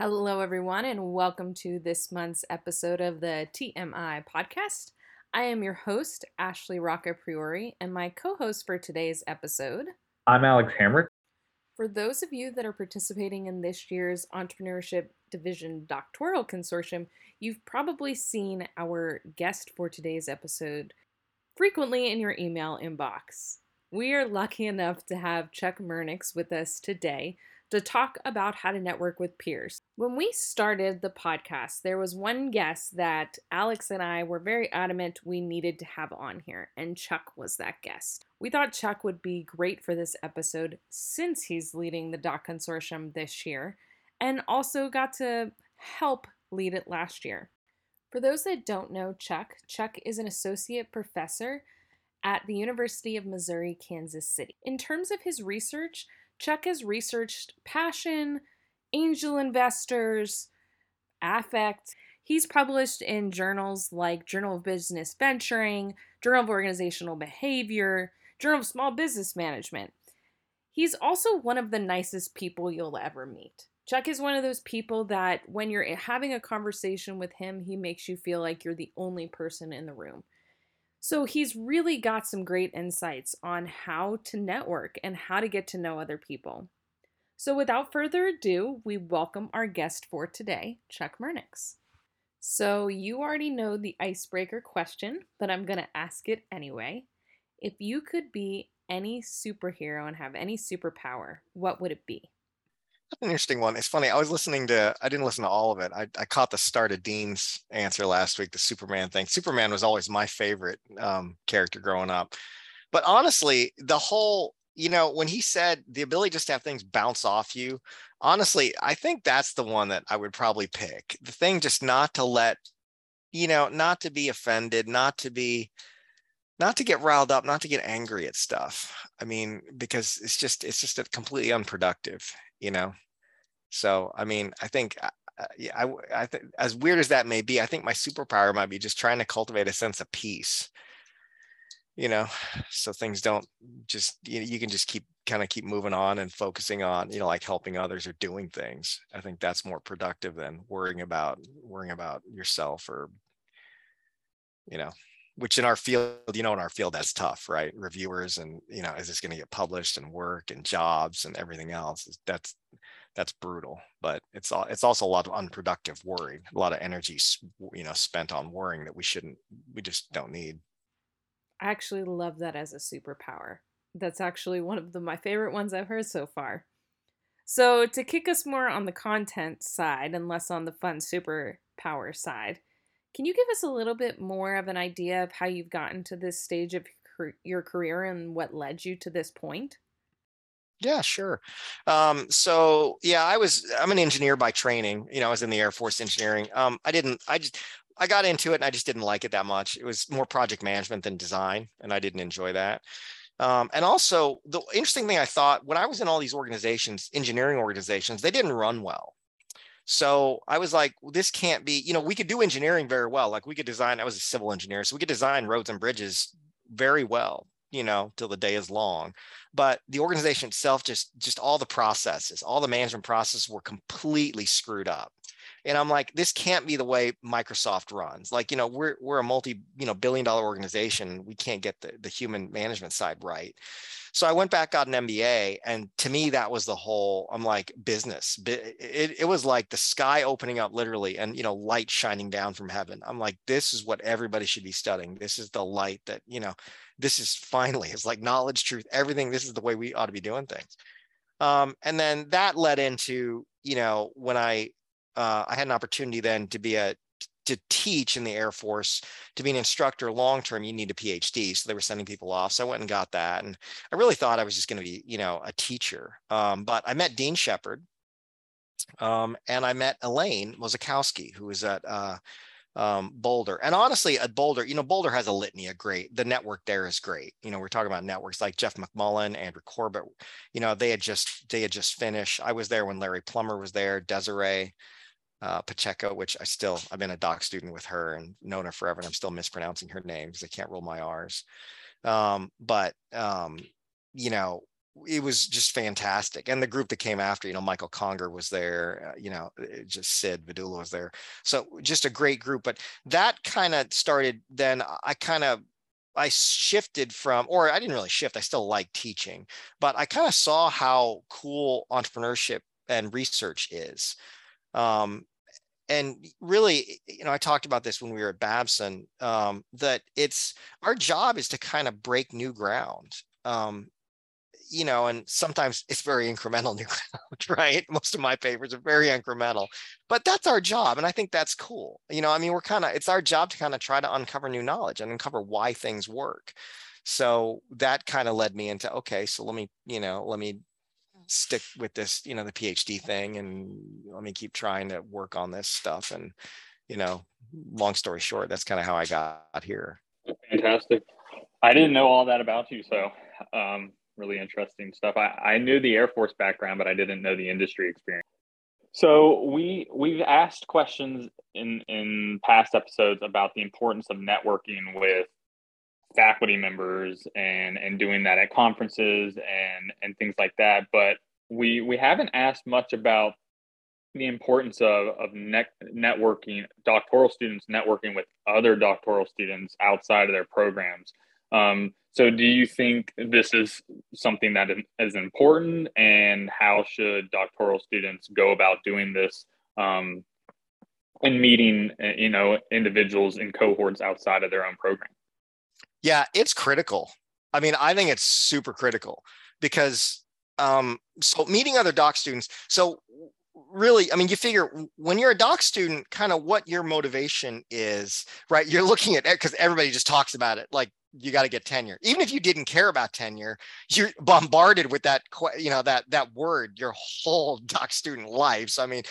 Hello, everyone, and welcome to this month's episode of the TMI podcast. I am your host, Ashley Roccapriore, and my co host for today's episode. I'm Alex Hamrick. For those of you that are participating in this year's Entrepreneurship Division Doctoral Consortium, you've probably seen our guest for today's episode frequently in your email inbox. We are lucky enough to have Chuck Murnieks with us today to talk about how to network with peers. When we started the podcast, there was one guest that Alex and I were very adamant we needed to have on here, and Chuck was that guest. We thought Chuck would be great for this episode since he's leading the Doc Consortium this year and also got to help lead it last year. For those that don't know Chuck, Chuck is an associate professor at the University of Missouri, Kansas City. In terms of his research, Chuck has researched passion, angel investors, affect. He's published in journals like Journal of Business Venturing, Journal of Organizational Behavior, Journal of Small Business Management. He's also one of the nicest people you'll ever meet. Chuck is one of those people that when you're having a conversation with him, he makes you feel like you're the only person in the room. So he's really got some great insights on how to network and how to get to know other people. So without further ado, we welcome our guest for today, Chuck Murnieks. So you already know the icebreaker question, but I'm going to ask it anyway. If you could be any superhero and have any superpower, what would it be? An interesting one. It's funny. I was listening to, I didn't listen to all of it. I, I caught the start of Dean's answer last week, the Superman thing. Superman was always my favorite um, character growing up. But honestly, the whole, you know, when he said the ability just to have things bounce off you, honestly, I think that's the one that I would probably pick. The thing just not to let, you know, not to be offended, not to be, not to get riled up, not to get angry at stuff. I mean, because it's just, it's just completely unproductive you know so i mean i think uh, uh yeah, I, I think as weird as that may be, I think my superpower might be just trying to cultivate a sense of peace. You know, so things don't just you, know, you can just keep kind of keep moving on and focusing on you know like helping others or doing things. I think that's more productive than worrying about worrying about yourself or you know which in our field, you know, in our field, that's tough, right? Reviewers and, you know, is this going to get published and work and jobs and everything else? That's, that's brutal, but it's it's also a lot of unproductive worry, a lot of energy, you know, spent on worrying that we shouldn't, we just don't need. I actually love that as a superpower. That's actually one of the, my favorite ones I've heard so far. So to kick us more on the content side and less on the fun superpower side, can you give us a little bit more of an idea of how you've gotten to this stage of your career and what led you to this point? Yeah, sure. Um, so yeah, I was I'm an engineer by training. You know, I was in the Air Force engineering. Um, I didn't I just I got into it and I just didn't like it that much. It was more project management than design, and I didn't enjoy that. Um, and also the interesting thing I thought when I was in all these organizations, engineering organizations, they didn't run well. So I was like, well, this can't be, you know, we could do engineering very well. Like we could design, I was a civil engineer, so we could design roads and bridges very well, you know, till the day is long. But the organization itself, just just all the processes, all the management processes were completely screwed up. And I'm like, this can't be the way Microsoft runs. Like, you know, we're we're a multi, you know, billion dollar organization. We can't get the, the human management side right. So I went back, got an MBA, and to me, that was the whole. I'm like business. It, it was like the sky opening up, literally, and you know, light shining down from heaven. I'm like, this is what everybody should be studying. This is the light that you know. This is finally. It's like knowledge, truth, everything. This is the way we ought to be doing things. Um, and then that led into you know when I uh, I had an opportunity then to be a to teach in the Air Force, to be an instructor long term, you need a PhD. So they were sending people off. So I went and got that. And I really thought I was just going to be, you know, a teacher. Um, but I met Dean Shepherd um, and I met Elaine Mosakowski, who was at uh, um, Boulder. And honestly, at Boulder, you know, Boulder has a litany of great. The network there is great. You know, we're talking about networks like Jeff McMullen, Andrew Corbett. You know, they had just they had just finished. I was there when Larry Plummer was there, Desiree uh, Pacheco, which I still, I've been a doc student with her and known her forever, and I'm still mispronouncing her name because I can't roll my R's. Um, but, um, you know, it was just fantastic. And the group that came after, you know, Michael Conger was there, uh, you know, just Sid Vedula was there. So just a great group. But that kind of started then I kind of I shifted from, or I didn't really shift. I still like teaching, but I kind of saw how cool entrepreneurship and research is. Um, and really, you know, I talked about this when we were at Babson, um, that it's our job is to kind of break new ground. Um, you know, and sometimes it's very incremental new ground, right? Most of my papers are very incremental, but that's our job. And I think that's cool. You know, I mean, we're kind of, it's our job to kind of try to uncover new knowledge and uncover why things work. So that kind of led me into, okay, so let me, you know, let me stick with this, you know, the PhD thing and let me keep trying to work on this stuff. And, you know, long story short, that's kind of how I got here. Fantastic. I didn't know all that about you. So, um, really interesting stuff. I, I knew the Air Force background, but I didn't know the industry experience. So we we've asked questions in in past episodes about the importance of networking with faculty members and and doing that at conferences and and things like that. But we we haven't asked much about the importance of of net, networking doctoral students networking with other doctoral students outside of their programs. Um, so, do you think this is something that is important, and how should doctoral students go about doing this um, and meeting, you know, individuals in cohorts outside of their own program? Yeah, it's critical. I mean, I think it's super critical because um, so meeting other doc students. So really, I mean, you figure when you're a doc student, kind of what your motivation is, right? You're looking at because everybody just talks about it, like you got to get tenure. Even if you didn't care about tenure, you're bombarded with that, you know, that that word your whole doc student life. So I mean,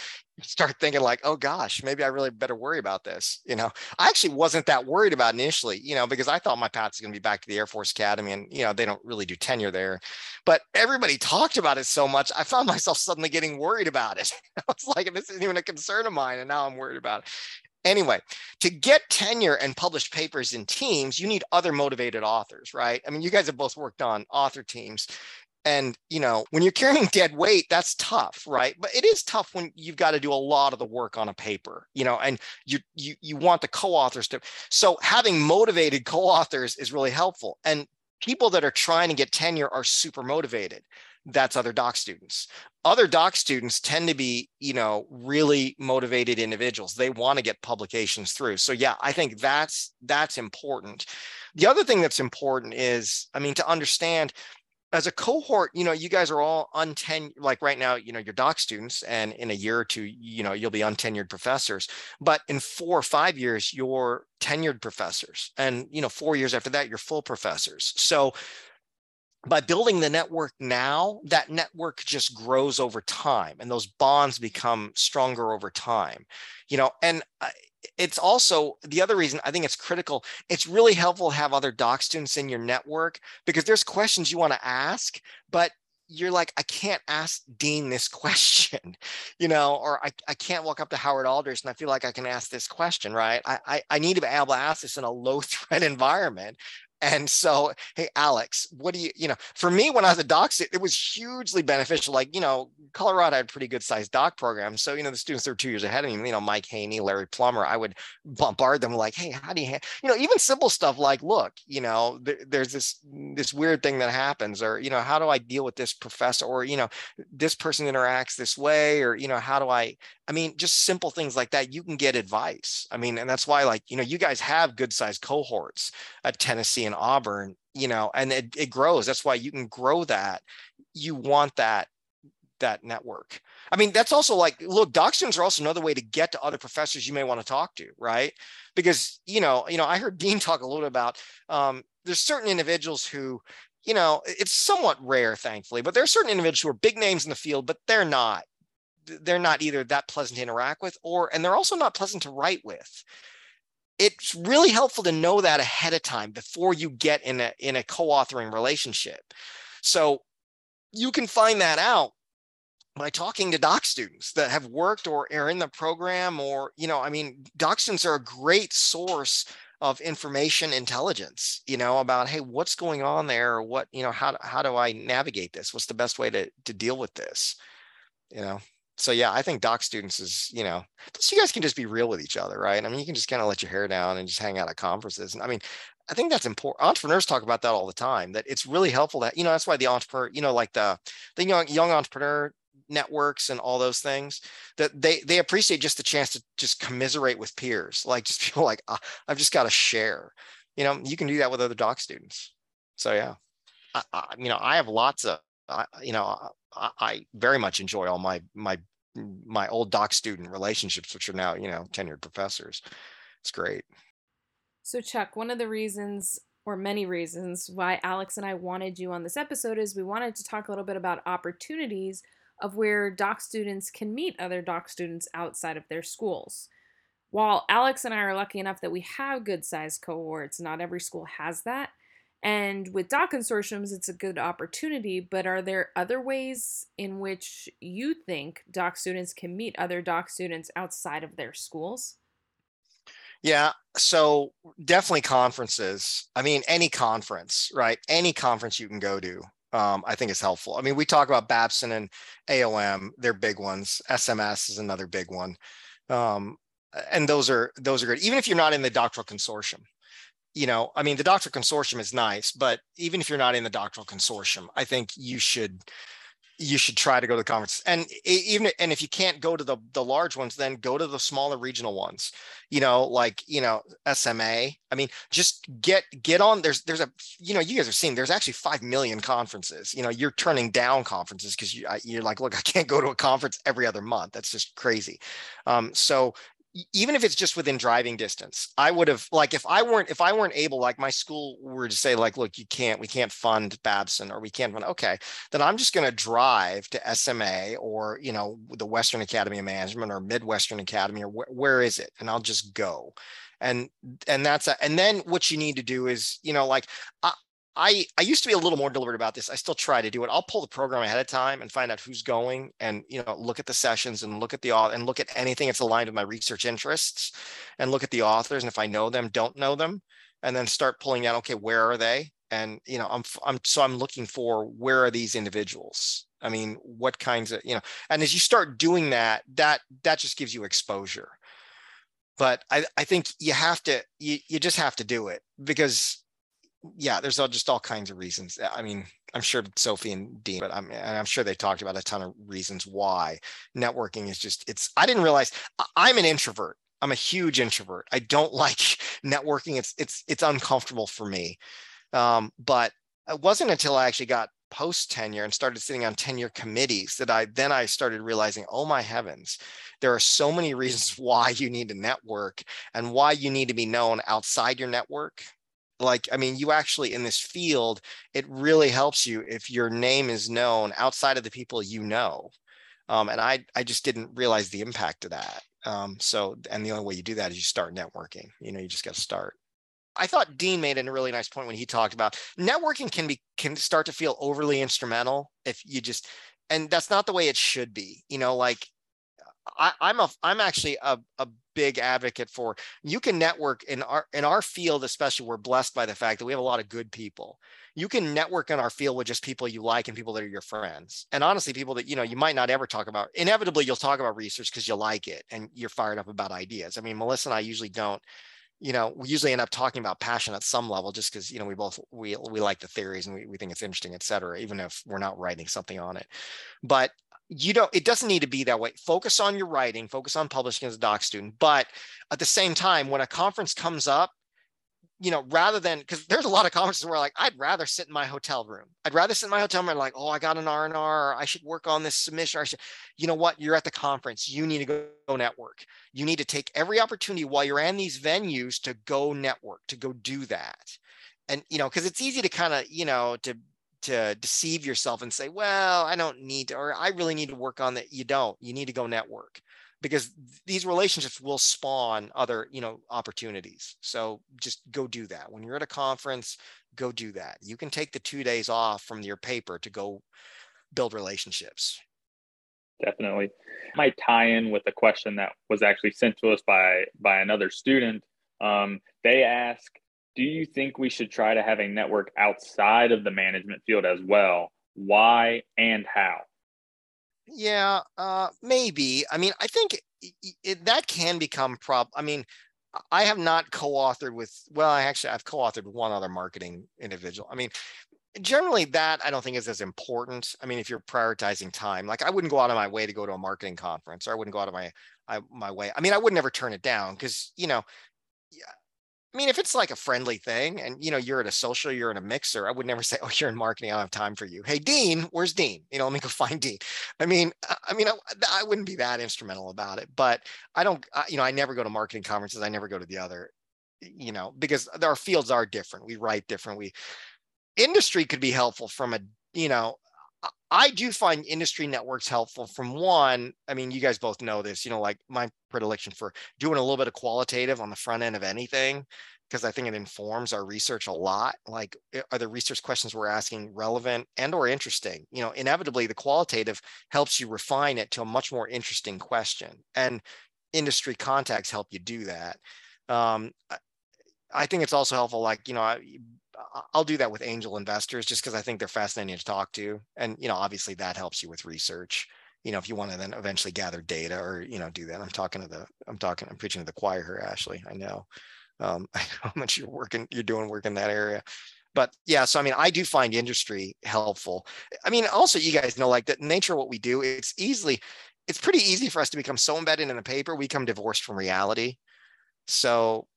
start thinking like, oh gosh, maybe I really better worry about this. You know, I actually wasn't that worried about initially, you know, because I thought my path is going to be back to the Air Force Academy and, you know, they don't really do tenure there. But everybody talked about it so much, I found myself suddenly getting worried about it. I was like, this isn't even a concern of mine. And now I'm worried about it. Anyway, to get tenure and publish papers in teams, you need other motivated authors, right? I mean, you guys have both worked on author teams. And you know when you're carrying dead weight that's tough right? But it is tough when you've got to do a lot of the work on a paper you know and you you you want the co-authors to so having motivated co-authors is really helpful. And people that are trying to get tenure are super motivated that's other doc students other doc students tend to be you know really motivated individuals they want to get publications through so yeah i think that's that's important the other thing that's important is i mean to understand as a cohort, you know, you guys are all untenured, like right now, you know, you're doc students, and in a year or two, you know, you'll be untenured professors. But in four or five years, you're tenured professors. And, you know, four years after that, you're full professors. So by building the network now, that network just grows over time and those bonds become stronger over time. You know, and uh, it's also the other reason I think it's critical. It's really helpful to have other doc students in your network because there's questions you want to ask, but you're like, I can't ask Dean this question, you know, or I, I can't walk up to Howard Aldrich and I feel like I can ask this question, right? I, I, I need to be able to ask this in a low threat environment and so, hey, Alex, what do you, you know, for me, when I was a doc, it was hugely beneficial. Like, you know, Colorado had pretty good sized doc programs. So, you know, the students that were two years ahead of me, you know, Mike Haynie, Larry Plummer, I would bombard them like, hey, how do you, you know, even simple stuff like, look, you know, th- there's this, this weird thing that happens, or, you know, how do I deal with this professor, or, you know, this person interacts this way, or, you know, how do I, I mean, just simple things like that, you can get advice. I mean, and that's why, like, you know, you guys have good sized cohorts at Tennessee and Auburn, you know, and it, it grows. That's why you can grow that. You want that that network. I mean, that's also like, look, doc students are also another way to get to other professors you may want to talk to, right? Because you know, you know, I heard Dean talk a little bit about um, there's certain individuals who, you know, it's somewhat rare, thankfully, but there are certain individuals who are big names in the field, but they're not they're not either that pleasant to interact with or and they're also not pleasant to write with it's really helpful to know that ahead of time before you get in a in a co-authoring relationship so you can find that out by talking to doc students that have worked or are in the program or you know i mean doc students are a great source of information intelligence, you know, about hey, what's going on there, or what, you know, how how do I navigate this? What's the best way to to deal with this? You know. So yeah, I think doc students is, you know, so you guys can just be real with each other, right? I mean, you can just kind of let your hair down and just hang out at conferences. And I mean, I think that's important. Entrepreneurs talk about that all the time. That it's really helpful that you know that's why the entrepreneur, you know, like the the young young entrepreneur networks and all those things that they they appreciate just the chance to just commiserate with peers like just feel like uh, i've just got to share you know you can do that with other doc students so yeah I, I, you know i have lots of I, you know I, I very much enjoy all my my my old doc student relationships which are now you know tenured professors it's great so, Chuck, one of the reasons, or many reasons, why Alex and I wanted you on this episode is we wanted to talk a little bit about opportunities of where doc students can meet other doc students outside of their schools. While Alex and I are lucky enough that we have good sized cohorts, not every school has that. And with doc consortiums, it's a good opportunity, but are there other ways in which you think doc students can meet other doc students outside of their schools? Yeah. So definitely conferences. I mean, any conference, right? Any conference you can go to, um, I think is helpful. I mean, we talk about Babson and AOM, they're big ones. SMS is another big one. Um, and those are those are good. Even if you're not in the doctoral consortium, you know, I mean, the doctoral consortium is nice, but even if you're not in the doctoral consortium, I think you should you should try to go to the conference and even and if you can't go to the the large ones then go to the smaller regional ones you know like you know sma i mean just get get on there's there's a you know you guys are seeing there's actually 5 million conferences. You know you're turning down conferences because you, you're like look i can't go to a conference every other month. That's just crazy. Um, so even if it's just within driving distance i would have like if i weren't if i weren't able like my school were to say like look you can't we can't fund babson or we can't fund okay then i'm just going to drive to sma or you know the western academy of management or midwestern academy or wh- where is it? And i'll just go. And and that's a, and then what you need to do is you know like I I used to be a little more deliberate about this. I still try to do it. I'll pull the program ahead of time and find out who's going, and you know, look at the sessions and look at the and look at anything that's aligned with my research interests, and look at the authors. And if I know them, don't know them, and then start pulling out. Okay, where are they? And you know, I'm I'm so I'm looking for where are these individuals? I mean, what kinds of you know? And as you start doing that, that that just gives you exposure. But I I think you have to you you just have to do it because yeah, there's all, just all kinds of reasons. I mean, I'm sure Sophie and Dean, but I'm and I'm sure they talked about a ton of reasons why networking is just it's. I didn't realize I'm an introvert. I'm a huge introvert. I don't like networking. It's it's it's uncomfortable for me. Um, but it wasn't until I actually got post tenure and started sitting on tenure committees that I then I started realizing, oh my heavens, there are so many reasons why you need to network and why you need to be known outside your network like i mean you actually in this field it really helps you if your name is known outside of the people you know um, and i i just didn't realize the impact of that um, so and the only way you do that is you start networking you know you just got to start. I thought dean made a really nice point when he talked about networking can be can start to feel overly instrumental if you just and that's not the way it should be you know like I, am a I'm actually a, a big advocate for you can network in our in our field especially we're blessed by the fact that we have a lot of good people. You can network in our field with just people you like and people that are your friends. And honestly people that you know you might not ever talk about inevitably you'll talk about research because you like it and you're fired up about ideas. I mean melissa and i usually don't you know we usually end up talking about passion at some level just because you know we both we we like the theories and we, we think it's interesting et cetera even if we're not writing something on it. But you don't it doesn't need to be that way. Focus on your writing focus on publishing as a doc student but at the same time when a conference comes up you know rather than because there's a lot of conferences where like i'd rather sit in my hotel room. I'd rather sit in my hotel room and like oh i got an r&r i should work on this submission or I should, you know what? You're at the conference. You need to go, go network. You need to take every opportunity while you're in these venues to go network to go do that. And you know because it's easy to kind of you know to to deceive yourself and say, well, I don't need to, or I really need to work on that. You don't, you need to go network because these relationships will spawn other, you know, opportunities. So just go do that. When you're at a conference, go do that. You can take the two days off from your paper to go build relationships. Definitely. Might tie in with a question that was actually sent to us by by another student Um, they ask, do you think we should try to have a network outside of the management field as well? Why and how? Yeah, uh, maybe. I mean, I think it, it, that can become prob. I mean, I have not co-authored with. Well, I actually I've co-authored with one other marketing individual. I mean, generally that I don't think is as important. I mean, if you're prioritizing time, like I wouldn't go out of my way to go to a marketing conference, or I wouldn't go out of my I, my way. I mean, I would never turn it down because you know, yeah, I mean, if it's like a friendly thing and you know you're at a social, you're in a mixer, I would never say, "Oh, you're in marketing. I don't have time for you." Hey, Dean, where's Dean? You know, let me go find Dean. I mean, I mean, I, I wouldn't be that instrumental about it, but I don't. you know, I never go to marketing conferences. I never go to the other. You know, because our fields are different. We write different. We industry could be helpful from a you know I do find industry networks helpful from one. I mean, you guys both know this, you know, like my predilection for doing a little bit of qualitative on the front end of anything, because I think it informs our research a lot. Like, eh, are the research questions we're asking relevant and or interesting? You know, inevitably the qualitative helps you refine it to a much more interesting question. And industry contacts help you do that. Um, I think it's also helpful, like, you know, I'll do that with angel investors just because I think they're fascinating to talk to. And, you know, obviously that helps you with research. You know, if you want to then eventually gather data or, you know, do that. I'm talking to the, I'm talking, I'm preaching to the choir here, Ashley. I know. Um, I know how much you're working, you're doing work in that area. But yeah, so I mean, I do find industry helpful. I mean, also you guys know like the nature of what we do, it's easily, it's pretty easy for us to become so embedded in the paper, we become divorced from reality. So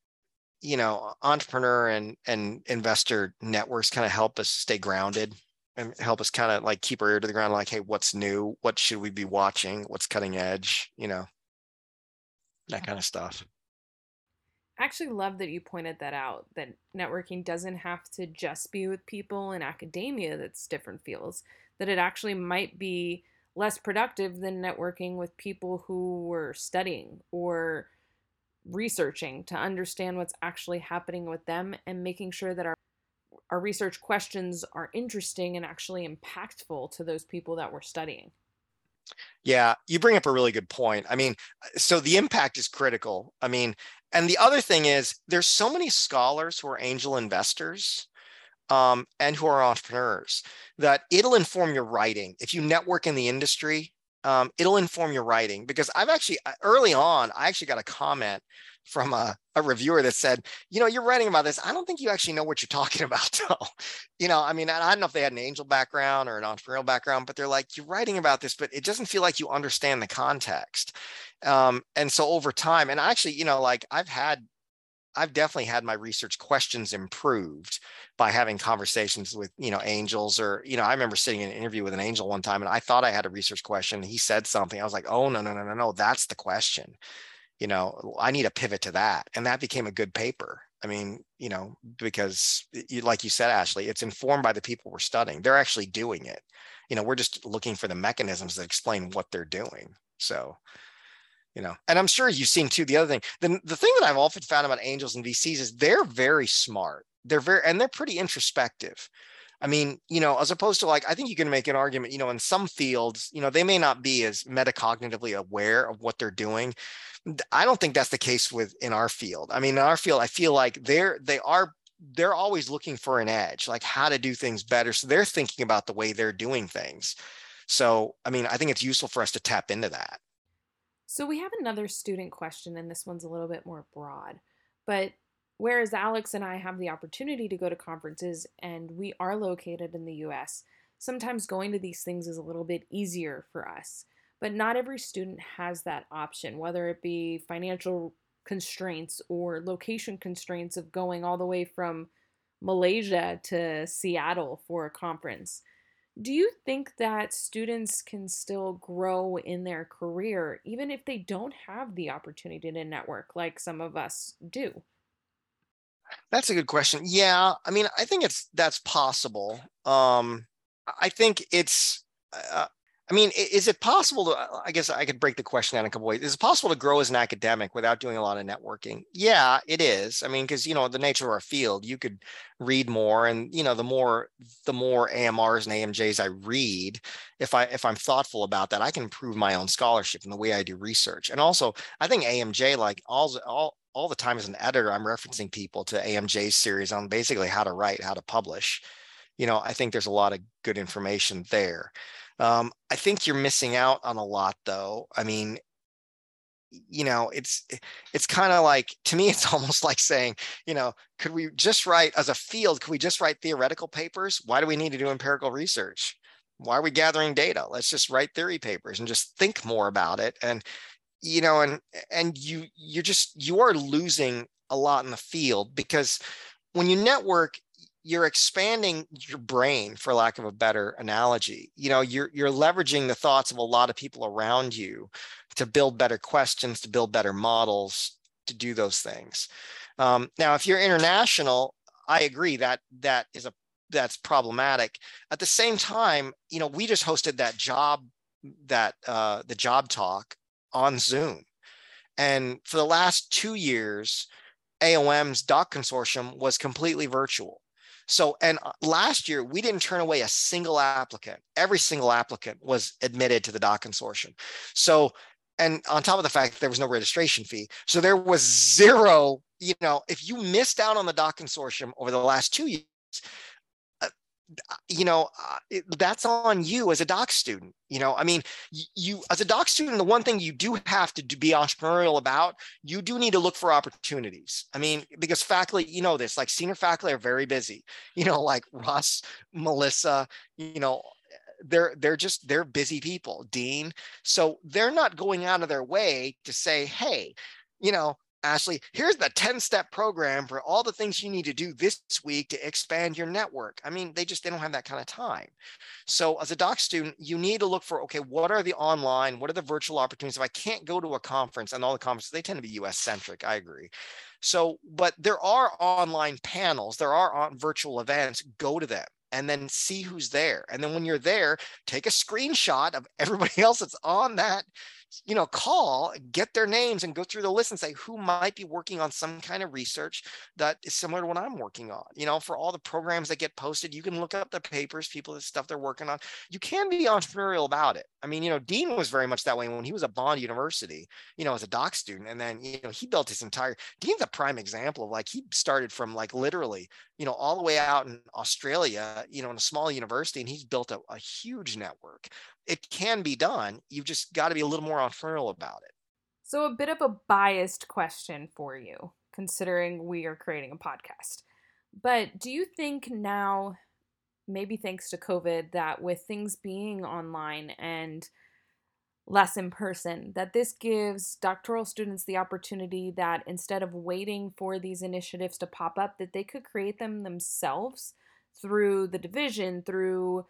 you know, entrepreneur and and investor networks kind of help us stay grounded and help us kind of like keep our ear to the ground, like, hey, what's new? What should we be watching? What's cutting edge? You know, that kind of stuff. I actually love that you pointed that out that networking doesn't have to just be with people in academia that's different fields, that it actually might be less productive than networking with people who were studying or researching to understand what's actually happening with them and making sure that our our research questions are interesting and actually impactful to those people that we're studying. Yeah, you bring up a really good point. I mean, so the impact is critical. I mean, and the other thing is there's so many scholars who are angel investors um, and who are entrepreneurs that it'll inform your writing. If you network in the industry, um, it'll inform your writing because I've actually uh, early on, I actually got a comment from a, a reviewer that said, you know, you're writing about this. I don't think you actually know what you're talking about, though. you know, I mean, I don't know if they had an angel background or an entrepreneurial background, but they're like, you're writing about this, but it doesn't feel like you understand the context. Um, and so over time, and actually, you know, like I've had I've definitely had my research questions improved by having conversations with, you know, angels or, you know, I remember sitting in an interview with an angel one time and I thought I had a research question. He said something. I was like, oh, no, no, no, no, no, that's the question. You know, I need a pivot to that. And that became a good paper. I mean, you know, because you, like you said, Ashley, it's informed by the people we're studying. They're actually doing it. You know, we're just looking for the mechanisms that explain what they're doing. So, you know and i'm sure you've seen too the other thing the, the thing that i've often found about angels and vcs is they're very smart. They're very and they're pretty introspective. I mean you know as opposed to like i think you can make an argument you know in some fields you know they may not be as metacognitively aware of what they're doing. I don't think that's the case with in our field. I mean in our field i feel like they're they are they're always looking for an edge like how to do things better so they're thinking about the way they're doing things. So i mean i think it's useful for us to tap into that so we have another student question, and this one's a little bit more broad. But whereas Alex and I have the opportunity to go to conferences and we are located in the US, sometimes going to these things is a little bit easier for us. But not every student has that option, whether it be financial constraints or location constraints of going all the way from Malaysia to Seattle for a conference. Do you think that students can still grow in their career even if they don't have the opportunity to network like some of us do? That's a good question. Yeah, I mean, I think it's that's possible. Um, I think it's uh, I mean, is it possible to, I guess I could break the question down a couple ways. Is it possible to grow as an academic without doing a lot of networking? Yeah, it is. I mean, because, you know, the nature of our field, you could read more and, you know, the more, the more AMRs and AMJs I read, if I, if I'm thoughtful about that, I can improve my own scholarship and the way I do research. And also I think AMJ, like all, all, all the time as an editor, I'm referencing people to AMJ's series on basically how to write, how to publish. You know, I think there's a lot of good information there. Um, I think you're missing out on a lot, though. I mean, you know, it's it's kind of like to me, it's almost like saying, you know, could we just write as a field? Could we just write theoretical papers? Why do we need to do empirical research? Why are we gathering data? Let's just write theory papers and just think more about it. And you know, and and you you're just you are losing a lot in the field because when you network, you're expanding your brain for lack of a better analogy. You know you're you're leveraging the thoughts of a lot of people around you to build better questions to build better models to do those things. Um, now if you're international i agree that that is a that's problematic. At the same time you know we just hosted that job that uh, the job talk on zoom. And for the last two years aom's doc consortium was completely virtual so, and uh, last year we didn't turn away a single applicant. Every single applicant was admitted to the DOC consortium. So, and on top of the fact there was no registration fee, so there was zero. You know, if you missed out on the DOC consortium over the last two years, you know uh, that's on you as a doc student you know? I mean you, as a doc student the one thing you do have to be entrepreneurial about you do need to look for opportunities. I mean because faculty you know this like senior faculty are very busy you know like russ melissa you know they're they're just they're busy people dean. So they're not going out of their way to say hey you know Ashley, here's the 10 step program for all the things you need to do this week to expand your network. I mean, they just they don't have that kind of time. So as a doc student, you need to look for okay, what are the online, what are the virtual opportunities? If I can't go to a conference and all the conferences, they tend to be US centric. I agree. So, but there are online panels, there are on virtual events, go to them and then see who's there. And then when you're there, take a screenshot of everybody else that's on that you know, call, get their names and go through the list and say who might be working on some kind of research that is similar to what I'm working on. You know, for all the programs that get posted, you can look up the papers, people, the stuff they're working on. You can be entrepreneurial about it. I mean, you know, Dean was very much that way when he was at Bond University, you know, as a doc student. And then, you know, he built his entire, Dean's a prime example of like, he started from like literally, you know, all the way out in Australia, you know, in a small university, and he's built a, a huge network it can be done. You've just got to be a little more entrepreneurial about it. So, a bit of a biased question for you, considering we are creating a podcast. But do you think now, maybe thanks to COVID, that with things being online and less in person, that this gives doctoral students the opportunity that instead of waiting for these initiatives to pop up, that they could create them themselves through the division, through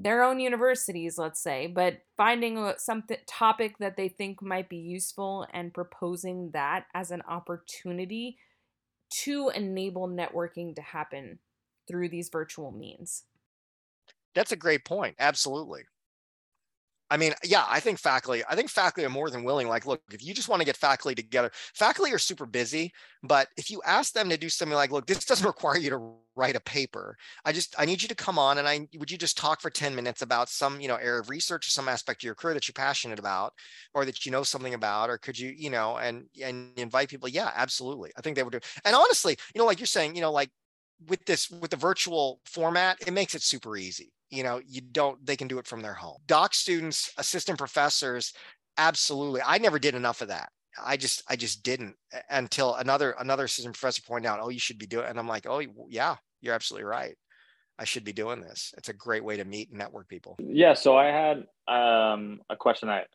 their own universities, let's say, but finding some topic that they think might be useful and proposing that as an opportunity to enable networking to happen through these virtual means. That's a great point. Absolutely. I mean, yeah, I think faculty, I think faculty are more than willing. Like, look, if you just want to get faculty together, faculty are super busy, but if you ask them to do something like, look, this doesn't require you to write a paper. I just, I need you to come on and I, would you just talk for 10 minutes about some, you know, area of research or some aspect of your career that you're passionate about or that you know something about, or could you, you know, and, and invite people? Yeah, absolutely. I think they would do. And honestly, you know, like you're saying, you know, like with this, with the virtual format, it makes it super easy. You know you don't they can do it from their home. Doc students assistant professors absolutely. I never did enough of that. I just i just didn't until another another assistant professor pointed out oh you should be doing and i'm like oh yeah you're absolutely right. I should be doing this. It's a great way to meet and network people. Yeah so i had um, a question that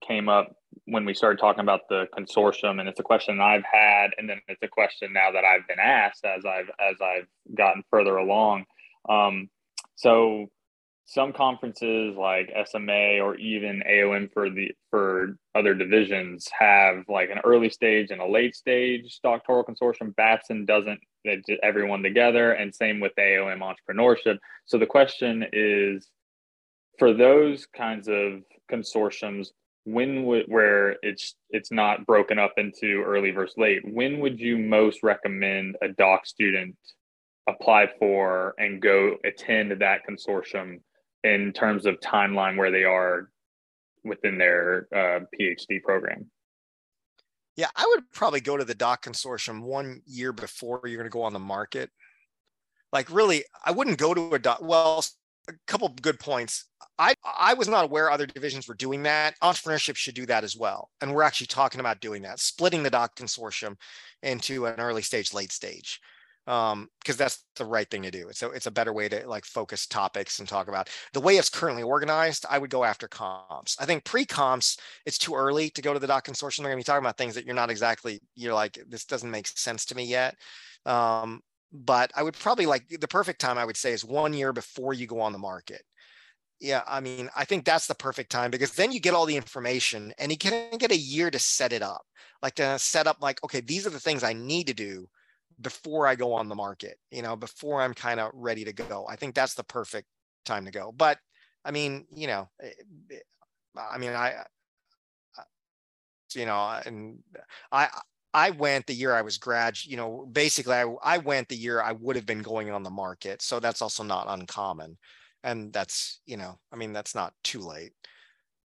came up when we started talking about the consortium and it's a question i've had and then it's a question now that i've been asked as i've as i've gotten further along um, so some conferences like SMA or even AOM for the for other divisions have like an early stage and a late stage doctoral consortium. Babson doesn't they everyone together, and same with AOM entrepreneurship. So the question is, for those kinds of consortiums, when would where it's it's not broken up into early versus late, when would you most recommend a doc student apply for and go attend that consortium in terms of timeline where they are within their uh, PhD program? Yeah, I would probably go to the doc consortium one year before you're going to go on the market. Like really, I wouldn't go to a doc. Well, a couple good points. I I was not aware other divisions were doing that. Entrepreneurship should do that as well, and we're actually talking about doing that, splitting the doc consortium into an early stage, late stage, um, because that's the right thing to do. It's a it's a better way to like focus topics and talk about the way it's currently organized. I would go after comps. I think pre comps it's too early to go to the doc consortium. They're going to be talking about things that you're not exactly you're like this doesn't make sense to me yet. Um, but I would probably like the perfect time I would say is one year before you go on the market. Yeah, I mean, I think that's the perfect time because then you get all the information and you can get a year to set it up. Like to set up like, okay, these are the things I need to do before I go on the market, you know, before I'm kind of ready to go. I think that's the perfect time to go. But I mean, you know, eh, eh, I mean, I, you know, and I, I went the year I was grad, you know, basically I, I went the year I would have been going on the market. So that's also not uncommon. And that's, you know, I mean, that's not too late.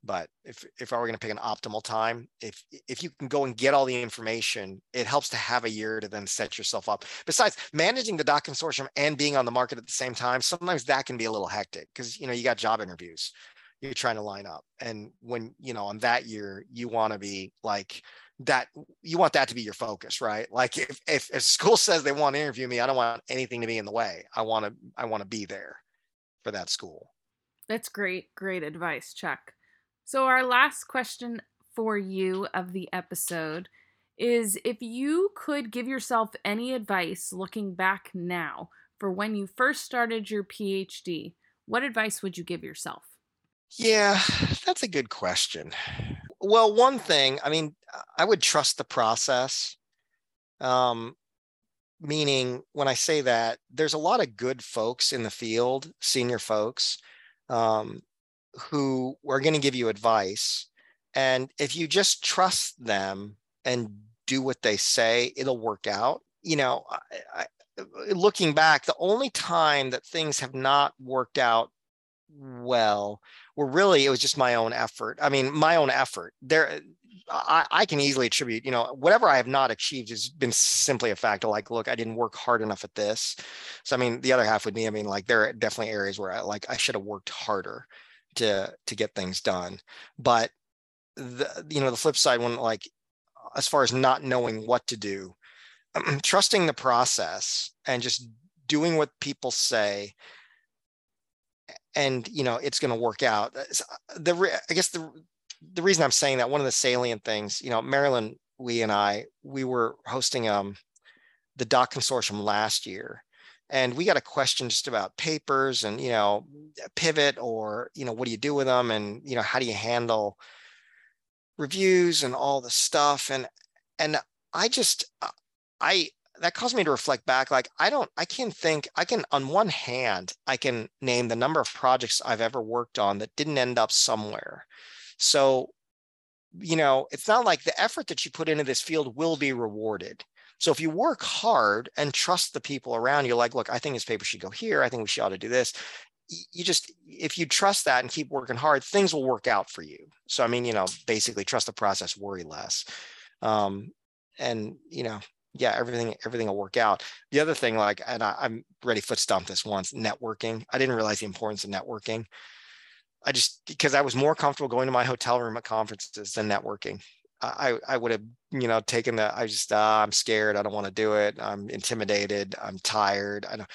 But if if I were going to pick an optimal time, if if you can go and get all the information, it helps to have a year to then set yourself up. Besides managing the doc consortium and being on the market at the same time, sometimes that can be a little hectic because you know you got job interviews you're trying to line up. And when, you know, on that year, you want to be like that, you want that to be your focus, right? Like if, if, if school says they want to interview me, I don't want anything to be in the way. I want to, I want to be there for that school. That's great. Great advice, Chuck. So our last question for you of the episode is if you could give yourself any advice looking back now for when you first started your PhD, what advice would you give yourself? Yeah, that's a good question. Well, one thing, I mean, I would trust the process. Um, meaning, when I say that, there's a lot of good folks in the field, senior folks, um, who are going to give you advice. And if you just trust them and do what they say, it'll work out. You know, I, I, looking back, the only time that things have not worked out well were really it was just my own effort i mean my own effort. There eh, I, I can easily attribute you know whatever i have not achieved has been simply a fact of like look i didn't work hard enough at this. So i mean the other half would be i mean like there are definitely areas where i like i should have worked harder to to get things done. But the you know the flip side when like as far as not knowing what to do trusting the process and just doing what people say and you know it's going to work out. Uh, the I guess the the reason I'm saying that one of the salient things, you know, Marilyn, we and I, we were hosting um the Doc Consortium last year, and we got a question just about papers and you know pivot or you know what do you do with them and you know how do you handle reviews and all the stuff and and I just uh, I that caused me to reflect back like i don't i can think i can on one hand i can name the number of projects i've ever worked on that didn't end up somewhere. So you know it's not like the effort that you put into this field will be rewarded. So if you work hard and trust the people around you like look i think this paper should go here. I think we should ought to do this. You just if you trust that and keep working hard things will work out for you. So i mean you know basically trust the process worry less. Um, and you know yeah, everything everything will work out. The other thing, like, and I, am ready foot stomp this once, networking. I didn't realize the importance of networking. I just because I was more comfortable going to my hotel room at conferences than networking. I I would have you know taken the I just uh, I'm scared I don't want to do it I'm intimidated I'm tired I don't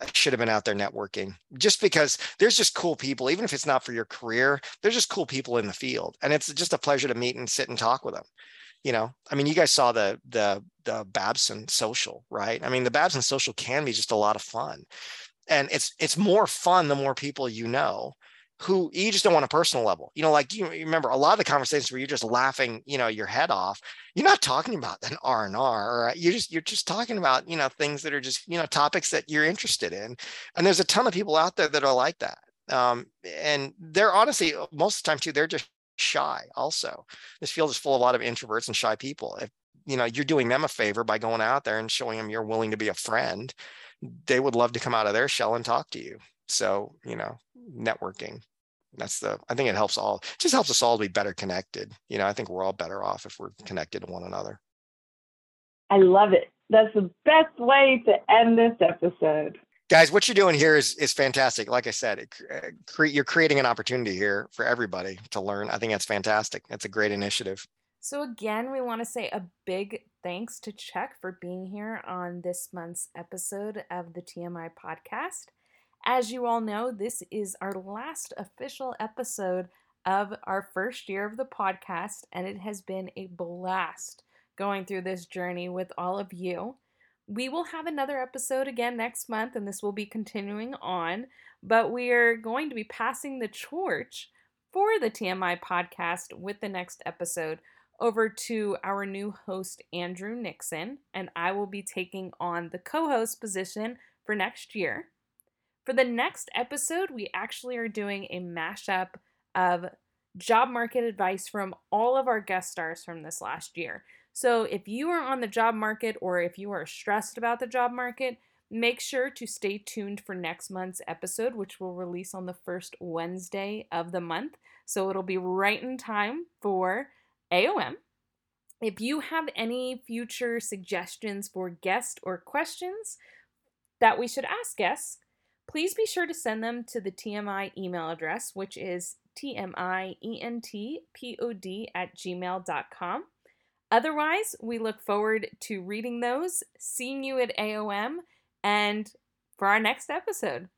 I should have been out there networking just because there's just cool people even if it's not for your career there's just cool people in the field and it's just a pleasure to meet and sit and talk with them you know i mean you guys saw the the the babson social right? I mean the babson social can be just a lot of fun. And it's it's more fun the more people you know who you just don't want a personal level. You know like you, remember a lot of the conversations where you're just laughing you know your head off. You're not talking about an r&r right? you're just you're just talking about you know things that are just you know topics that you're interested in. And there's a ton of people out there that are like that. Um, and they're honestly most of the time too they're just shy also this field is full of a lot of introverts and shy people if you know you're doing them a favor by going out there and showing them you're willing to be a friend they would love to come out of their shell and talk to you so you know networking That's the I think it helps all It just helps us all to be better connected. You know, I think we're all better off if we're connected to one another. I love it. That's the best way to end this episode. Guys, what you're doing here is is fantastic. Like I said, it, uh, cre- you're creating an opportunity here for everybody to learn. I think that's fantastic. That's a great initiative. So, again, we want to say a big thanks to Chuck for being here on this month's episode of the TMI podcast. As you all know, this is our last official episode of our first year of the podcast, and it has been a blast going through this journey with all of you. We will have another episode again next month, and this will be continuing on, but we are going to be passing the torch for the TMI podcast with the next episode over to our new host, Andrew Nixon, and I will be taking on the co host position for next year. For the next episode, we actually are doing a mashup of job market advice from all of our guest stars from this last year. So if you are on the job market or if you are stressed about the job market, make sure to stay tuned for next month's episode, which will release on the first Wednesday of the month. So it'll be right in time for AOM. If you have any future suggestions for guests or questions that we should ask guests, please be sure to send them to the TMI email address, which is tmientpod at gmail.com. Otherwise, we look forward to reading those, seeing you at AOM, and for our next episode.